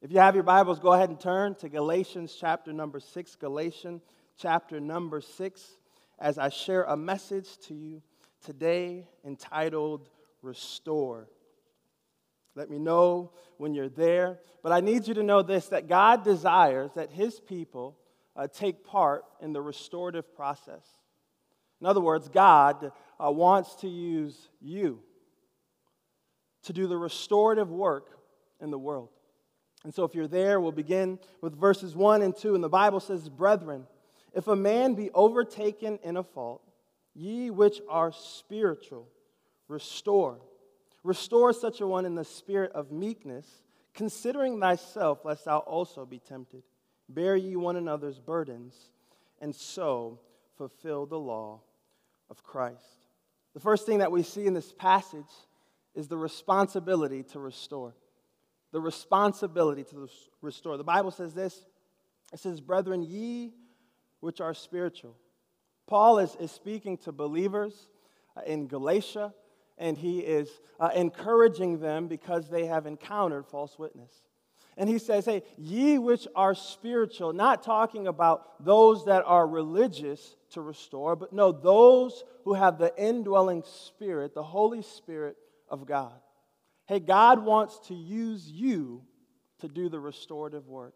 If you have your Bibles, go ahead and turn to Galatians chapter number six. Galatians chapter number six, as I share a message to you today entitled Restore. Let me know when you're there. But I need you to know this that God desires that His people uh, take part in the restorative process. In other words, God uh, wants to use you to do the restorative work in the world. And so, if you're there, we'll begin with verses 1 and 2. And the Bible says, Brethren, if a man be overtaken in a fault, ye which are spiritual, restore. Restore such a one in the spirit of meekness, considering thyself, lest thou also be tempted. Bear ye one another's burdens, and so fulfill the law of Christ. The first thing that we see in this passage is the responsibility to restore the responsibility to restore. The Bible says this it says, Brethren, ye which are spiritual. Paul is, is speaking to believers uh, in Galatia, and he is uh, encouraging them because they have encountered false witness. And he says, Hey, ye which are spiritual, not talking about those that are religious to restore, but no, those who have the indwelling spirit, the Holy Spirit of God. Hey, God wants to use you to do the restorative work.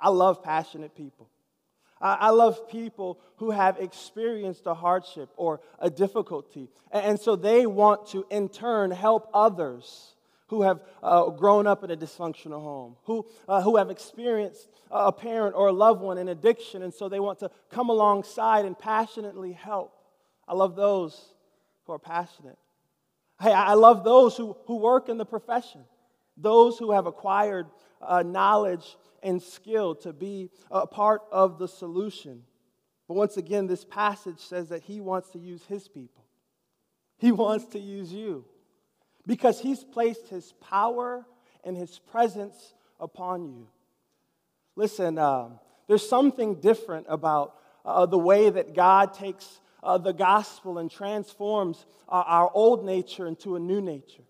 I love passionate people. I love people who have experienced a hardship or a difficulty. And so they want to, in turn, help others who have uh, grown up in a dysfunctional home, who, uh, who have experienced a parent or a loved one in addiction. And so they want to come alongside and passionately help. I love those who are passionate. Hey, I love those who, who work in the profession, those who have acquired uh, knowledge and skill to be a part of the solution. But once again, this passage says that he wants to use his people. He wants to use you because he's placed his power and his presence upon you. Listen, um, there's something different about uh, the way that God takes uh, the gospel and transforms our, our, old nature into a new nature.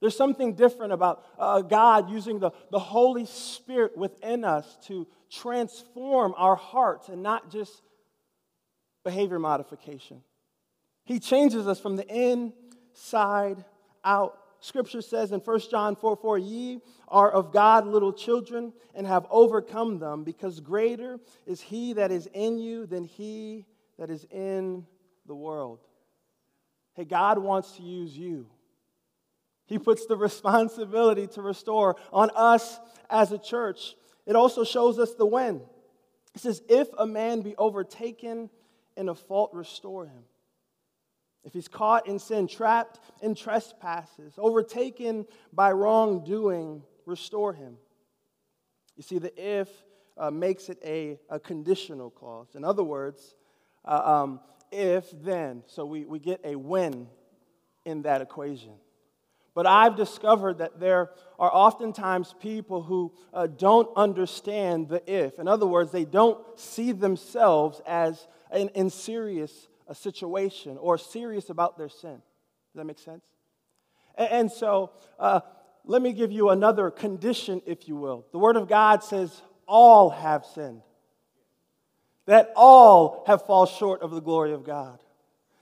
There's something different about uh, God using the, the Holy Spirit within us to transform our hearts and not just behavior modification. He changes us from the inside out. Scripture says in 1 John 4 4, ye are of God little children and have overcome them, because greater is he that is in you than he that is in the world. Hey, God wants to use you. He puts the responsibility to restore on us as a church. It also shows us the when. It says, If a man be overtaken in a fault, restore him. If he's caught in sin, trapped in trespasses, overtaken by wrongdoing, restore him. You see, the if uh, makes it a, a conditional clause. In other words, uh, um, if then. So we, we get a when in that equation. But I've discovered that there are oftentimes people who uh, don't understand the if. In other words, they don't see themselves as in, in serious a situation or serious about their sin. Does that make sense? And, and so, uh, let me give you another condition, if you will. The Word of God says, all have sinned that all have fallen short of the glory of God.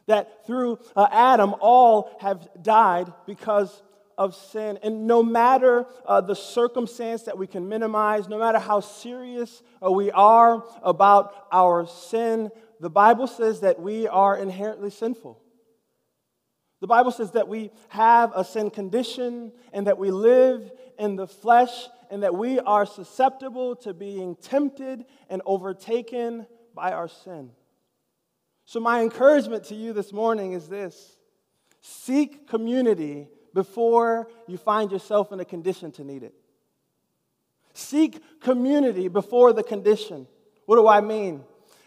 That through uh, Adam, all have died because of sin. And no matter uh, the circumstance that we can minimize, no matter how serious uh, we are about our sin, the Bible says that we are inherently sinful. The Bible says that we have a sin condition and that we live in the flesh and that we are susceptible to being tempted and overtaken by our sin. So, my encouragement to you this morning is this seek community before you find yourself in a condition to need it. Seek community before the condition. What do I mean?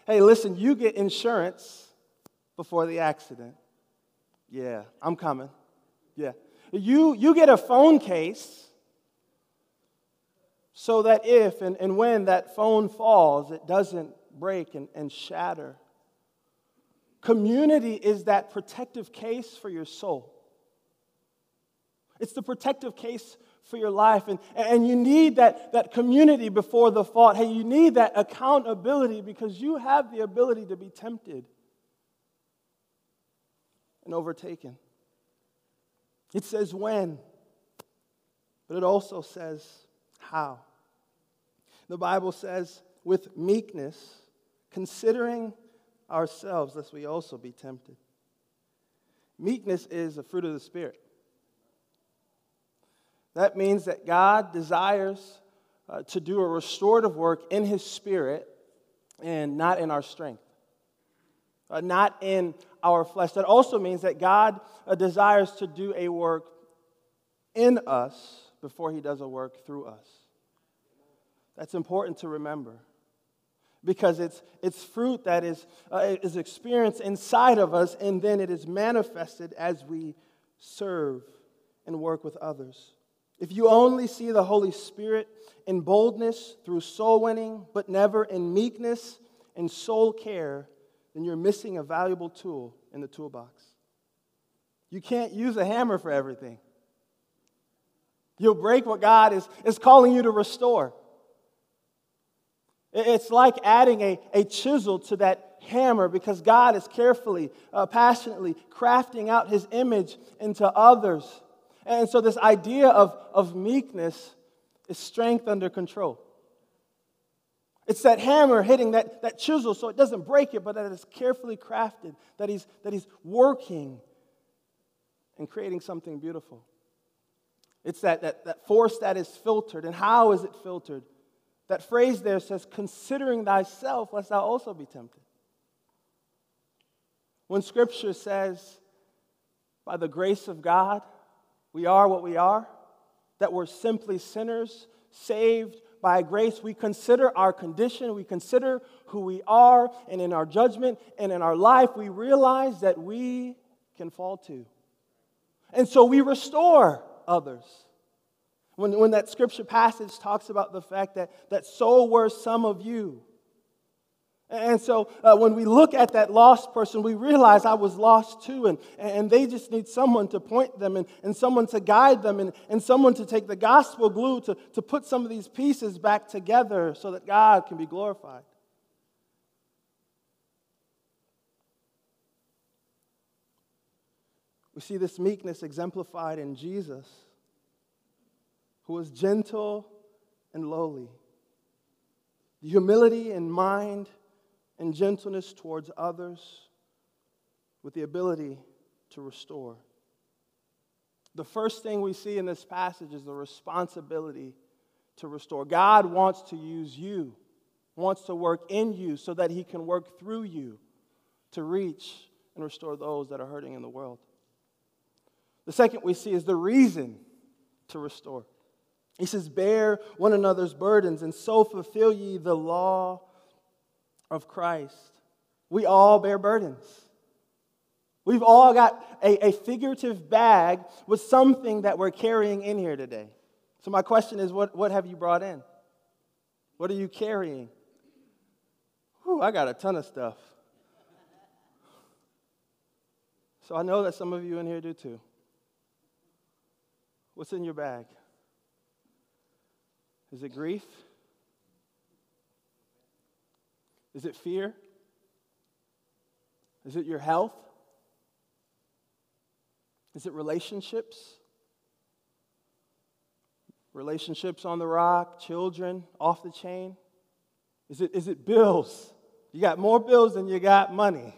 Hey, listen, you get insurance before the accident. Yeah, I'm coming. Yeah. You, you get a phone case so that if and, and when that phone falls, it doesn't break and, and shatter. Community is that protective case for your soul. It's the protective case for your life. And, and you need that, that community before the fault. Hey, you need that accountability because you have the ability to be tempted and overtaken. It says when, but it also says how. The Bible says, with meekness, considering ourselves, lest we also be tempted. Meekness is a fruit of the Spirit. That means that God desires uh, to do a restorative work in His Spirit and not in our strength, uh, not in our flesh. That also means that God uh, desires to do a work in us before He does a work through us. That's important to remember because it's, it's fruit that is, uh, is experienced inside of us and then it is manifested as we serve and work with others. If you only see the Holy Spirit in boldness through soul winning, but never in meekness and soul care, then you're missing a valuable tool in the toolbox. You can't use a hammer for everything. You'll break what God is, is calling you to restore. It's like adding a, a chisel to that hammer because God is carefully, uh, passionately crafting out his image into others. And so, this idea of, of meekness is strength under control. It's that hammer hitting that, that chisel so it doesn't break it, but that it's carefully crafted, that he's, that he's working and creating something beautiful. It's that, that, that force that is filtered. And how is it filtered? That phrase there says, considering thyself, lest thou also be tempted. When scripture says, by the grace of God, we are what we are, that we're simply sinners saved by grace, we consider our condition, we consider who we are, and in our judgment and in our life, we realize that we can fall too. And so we restore others. When, when that scripture passage talks about the fact that, that so were some of you. And so uh, when we look at that lost person, we realize I was lost too. And, and they just need someone to point them and, and someone to guide them and, and someone to take the gospel glue to, to put some of these pieces back together so that God can be glorified. We see this meekness exemplified in Jesus who was gentle and lowly. The humility in mind and gentleness towards others with the ability to restore. The first thing we see in this passage is the responsibility to restore. God wants to use you, wants to work in you so that He can work through you to reach and restore those that are hurting in the world. The second we see is the reason to restore. He says, Bear one another's burdens, and so fulfill ye the law of Christ. We all bear burdens. We've all got a, a, figurative bag with something that we're carrying in here today. So, my question is what, what have you brought in? What are you carrying? Whew, I got a ton of stuff. So, I know that some of you in here do too. What's in your bag? Is it grief? Is it fear? Is it your health? Is it relationships? Relationships on the rock, children off the chain? Is it, is it bills? You got more bills than you got money.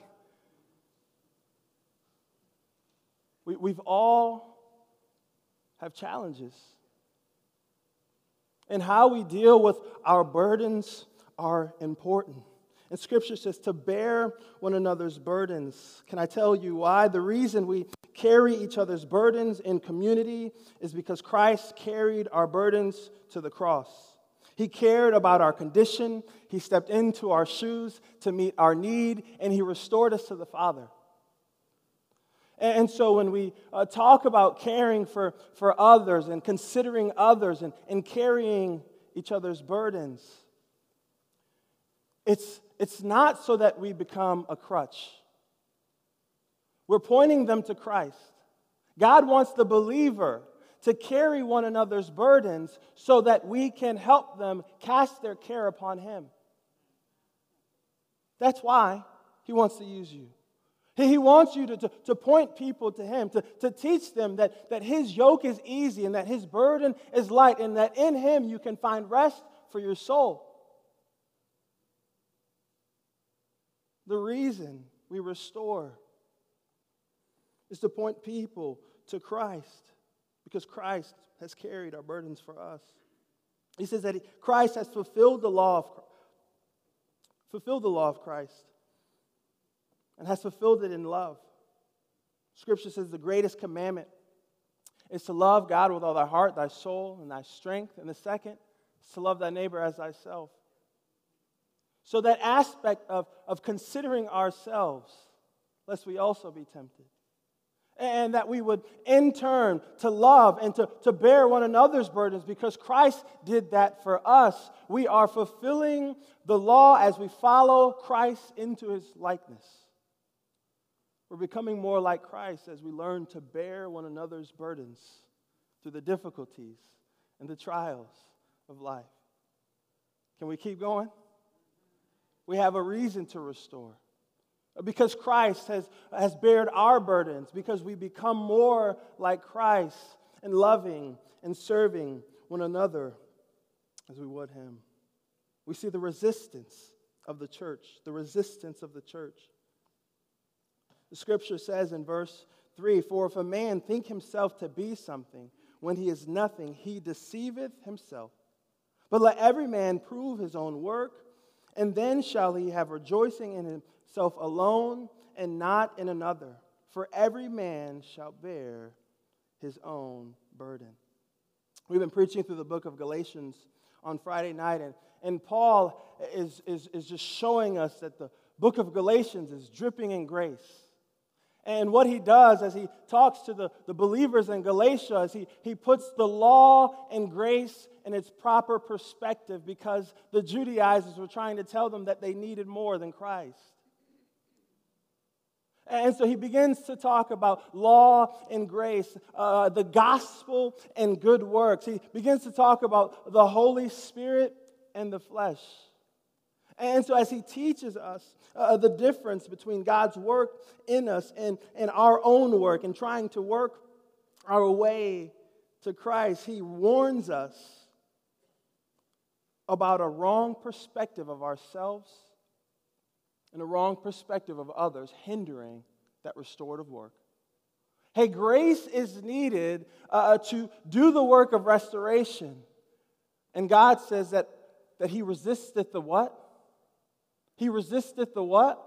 We, we've all have challenges. And how we deal with our burdens are important. And scripture says to bear one another's burdens. Can I tell you why? The reason we carry each other's burdens in community is because Christ carried our burdens to the cross. He cared about our condition, He stepped into our shoes to meet our need, and He restored us to the Father. And so when we uh, talk about caring for, for others and considering others and, and carrying each other's burdens, it's, it's not so that we become a crutch. We're pointing them to Christ. God wants the believer to carry one another's burdens so that we can help them cast their care upon Him. That's why He wants to use you. He wants you to, to, to, point people to Him, to, to teach them that, that His yoke is easy and that His burden is light, and that in Him you can find rest for your soul. The reason we restore is to point people to Christ because Christ has carried our burdens for us. He says that Christ has fulfilled the law of fulfilled the law of Christ and has fulfilled it in love. Scripture says the greatest commandment is to love God with all thy heart, thy soul, and thy strength. And the second is to love thy neighbor as thyself. So, that aspect of, of considering ourselves, lest we also be tempted, and that we would in turn to love and to, to bear one another's burdens because Christ did that for us. We are fulfilling the law as we follow Christ into his likeness. We're becoming more like Christ as we learn to bear one another's burdens through the difficulties and the trials of life. Can we keep going? We have a reason to restore. Because Christ has, has bared our burdens, because we become more like Christ in loving and serving one another as we would Him. We see the resistance of the church, the resistance of the church. The scripture says in verse 3 For if a man think himself to be something when he is nothing, he deceiveth himself. But let every man prove his own work, and then shall he have rejoicing in himself alone and not in another. For every man shall bear his own burden. We've been preaching through the book of Galatians on Friday night, and, and Paul is, is, is just showing us that the book of Galatians is dripping in grace. And what he does as he talks to the, the believers in Galatia is he, he puts the law and grace in its proper perspective because the Judaizers were trying to tell them that they needed more than Christ. And so he begins to talk about law and grace, uh, the gospel and good works. He begins to talk about the Holy Spirit and the flesh. And so, as he teaches us uh, the difference between God's work in us and, and our own work and trying to work our way to Christ, he warns us about a wrong perspective of ourselves and a wrong perspective of others hindering that restorative work. Hey, grace is needed uh, to do the work of restoration. And God says that, that He resisteth the what? He resisteth the what?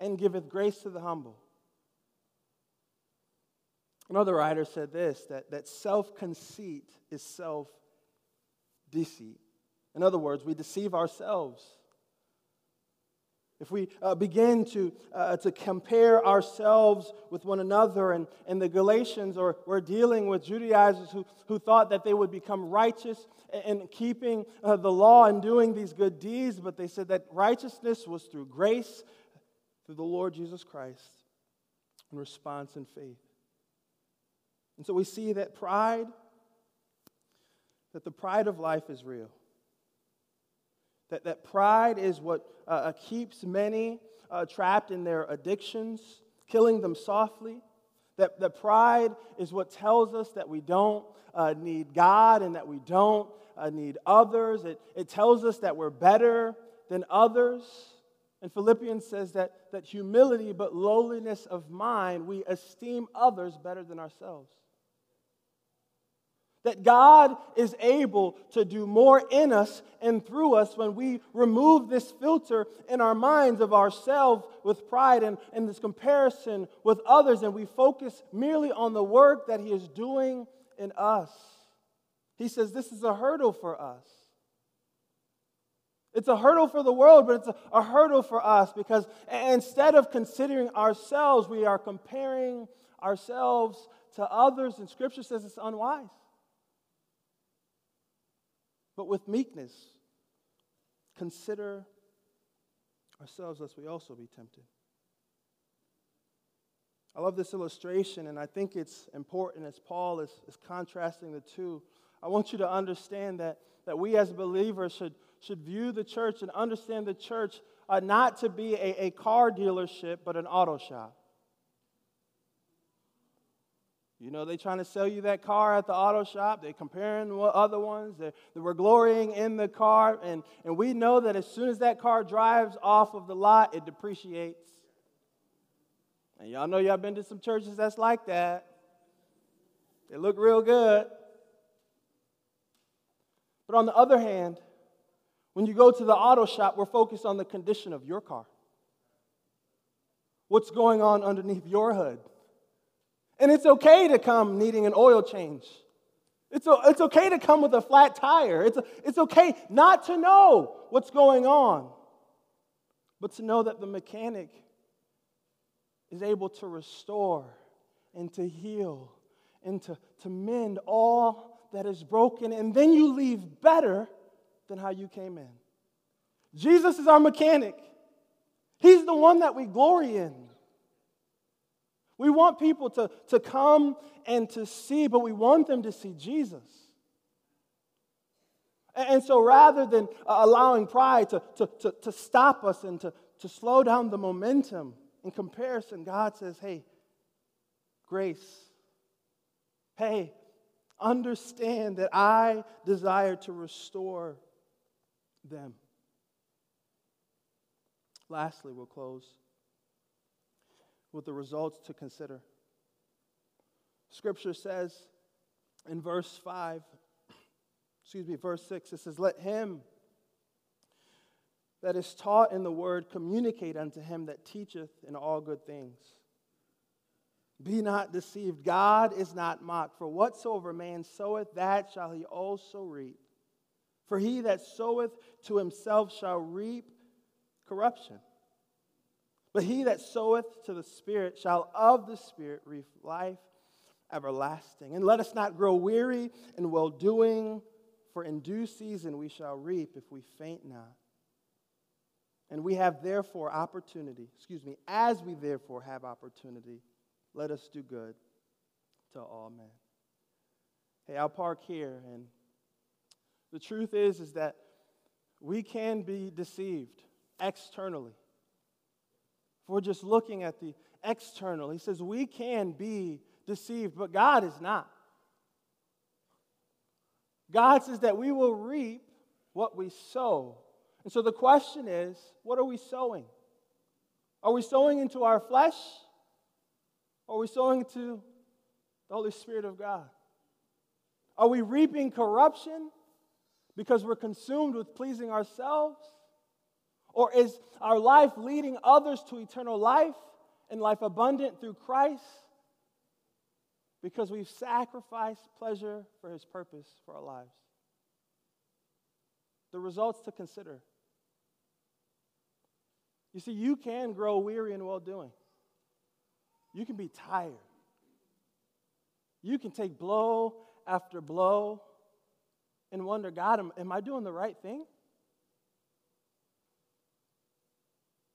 And giveth grace to the humble. Another writer said this that, that self conceit is self deceit. In other words, we deceive ourselves. If we uh, begin to, uh, to compare ourselves with one another, and, and the Galatians are, were dealing with Judaizers who, who thought that they would become righteous in keeping uh, the law and doing these good deeds, but they said that righteousness was through grace, through the Lord Jesus Christ, in response and faith. And so we see that pride, that the pride of life is real. That, that pride is what uh, uh, keeps many uh, trapped in their addictions, killing them softly. That, that pride is what tells us that we don't uh, need God and that we don't uh, need others. It, it tells us that we're better than others. And Philippians says that, that humility but lowliness of mind, we esteem others better than ourselves. That God is able to do more in us and through us when we remove this filter in our minds of ourselves with pride and, and this comparison with others, and we focus merely on the work that He is doing in us. He says this is a hurdle for us. It's a hurdle for the world, but it's a, a hurdle for us because instead of considering ourselves, we are comparing ourselves to others, and Scripture says it's unwise but with meekness, consider ourselves lest we also be tempted. I love this illustration, and I think it's important as Paul is, is contrasting the two. I want you to understand that, that we as believers should, should view the church and understand the church uh, not to be a, a car dealership, but an auto shop. You know, they're trying to sell you that car at the auto shop. They're comparing other ones. They're, they were glorying in the car. And, and we know that as soon as that car drives off of the lot, it depreciates. And y'all know y'all been to some churches that's like that. They look real good. But on the other hand, when you go to the auto shop, we're focused on the condition of your car. What's going on underneath your hood? And it's okay to come needing an oil change. It's, it's okay to come with a flat tire. It's, it's okay not to know what's going on, but to know that the mechanic is able to restore and to heal and to, to mend all that is broken. And then you leave better than how you came in. Jesus is our mechanic, He's the one that we glory in. We want people to, to come and to see, but we want them to see Jesus. And so rather than uh, allowing pride to, to, to, to stop us and to, to slow down the momentum in comparison, God says, hey, grace. Hey, understand that I desire to restore them. Lastly, we'll close with the results to consider. Scripture says in verse 5, excuse me, verse 6, it says, Let him that is taught in the word communicate unto him that teacheth in all good things. Be not deceived. God is not mocked. For whatsoever man soweth, that shall he also reap. For he that soweth to himself shall reap corruption. But he that soweth to the Spirit shall of the Spirit reap life everlasting. And let us not grow weary in well doing, for in due season we shall reap if we faint not. And we have therefore opportunity, excuse me, as we therefore have opportunity, let us do good to all men. Hey, I'll park here. And the truth is, is that we can be deceived externally if we're just looking at the external, he says we can be deceived, but God is not. God says that we will reap what we sow. And so the question is what are we sowing? Are we sowing into our flesh? Or are we sowing into the Holy Spirit of God? Are we reaping corruption because we're consumed with pleasing ourselves? Or is our life leading others to eternal life and life abundant through Christ? Because we've sacrificed pleasure for his purpose for our lives. The results to consider. You see, you can grow weary in well doing. You can be tired. You can take blow after blow and wonder, God, am, am I doing the right thing?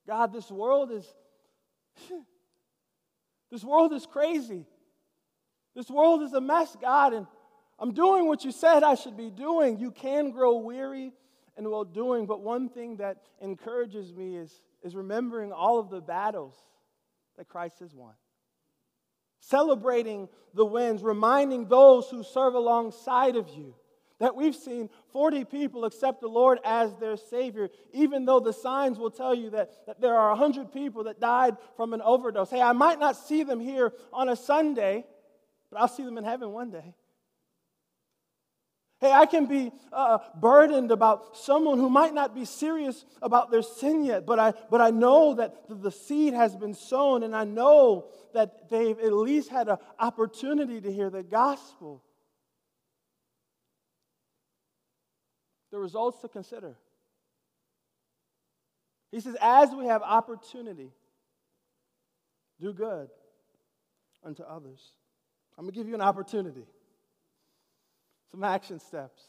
God, this world is this world is crazy. This world is a mess, God, and I'm doing what you said I should be doing. You can grow weary and well doing, but one thing that encourages me is, is remembering all of the battles that Christ has won. Celebrating the wins, reminding those who serve alongside of you that we've seen 40 people accept the Lord as their Savior, even though the signs will tell you that, that there are 100 people that died from an overdose. Hey, I might not see them here on a Sunday, but I'll see them in heaven one day. Hey, I can be uh, burdened about someone who might not be serious about their sin yet, but I, but I know that the seed has been sown, and I know that they've at least had an opportunity to hear the gospel. The results to consider. He says, as we have opportunity, do good unto others. I'm going to give you an opportunity, some action steps.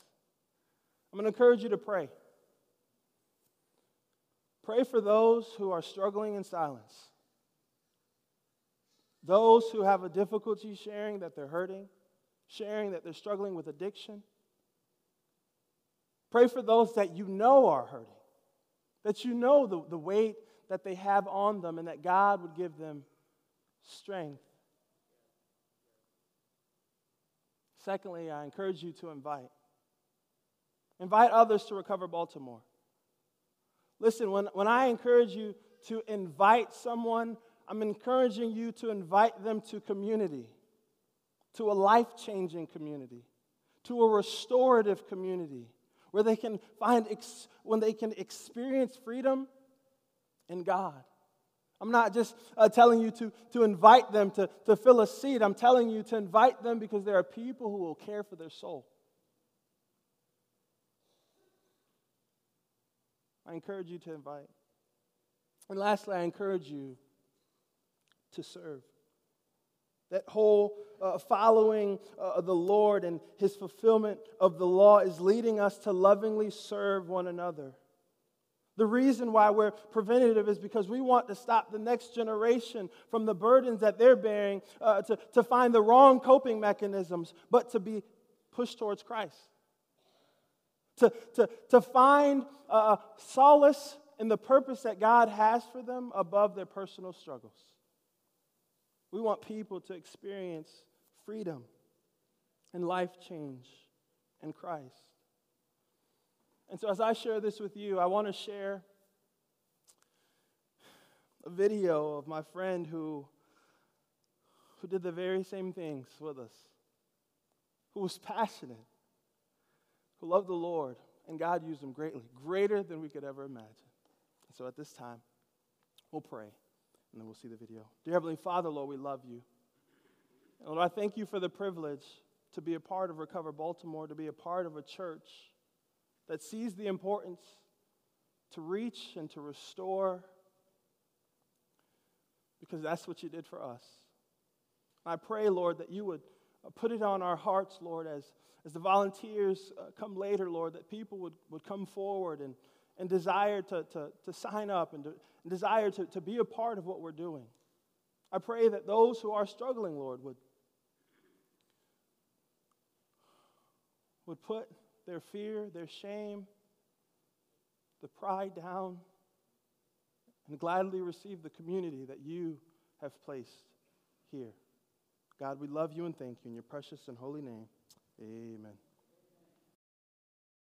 I'm going to encourage you to pray. Pray for those who are struggling in silence. those who have a difficulty sharing that they're hurting, sharing that they're struggling with addiction. Pray for those that you know are hurting, that you know the, the weight that they have on them, and that God would give them strength. Secondly, I encourage you to invite. Invite others to Recover Baltimore. Listen, when, when I encourage you to invite someone, I'm encouraging you to invite them to community, to a life changing community, to a restorative community where they can find, ex- when they can experience freedom in God. I'm not just uh, telling you to, to invite them to, to fill a seat. I'm telling you to invite them because there are people who will care for their soul. I encourage you to invite. And lastly, I encourage you to serve. That whole uh, following uh, the Lord and his fulfillment of the law is leading us to lovingly serve one another. The reason why we're preventative is because we want to stop the next generation from the burdens that they're bearing, uh, to, to find the wrong coping mechanisms, but to be pushed towards Christ. To, to, to find uh, solace in the purpose that God has for them above their personal struggles. We want people to experience freedom and life change in Christ. And so, as I share this with you, I want to share a video of my friend who, who did the very same things with us, who was passionate, who loved the Lord, and God used him greatly, greater than we could ever imagine. And so, at this time, we'll pray and then we'll see the video. Dear Heavenly Father, Lord, we love you. And Lord, I thank you for the privilege to be a part of Recover Baltimore, to be a part of a church that sees the importance to reach and to restore because that's what you did for us. I pray, Lord, that you would put it on our hearts, Lord, as, as the volunteers uh, come later, Lord, that people would, would come forward and, and desire to, to, to sign up and, to, and desire to, to be a part of what we're doing. I pray that those who are struggling, Lord, would, would put their fear, their shame, the pride down, and gladly receive the community that you have placed here. God, we love you and thank you in your precious and holy name. Amen.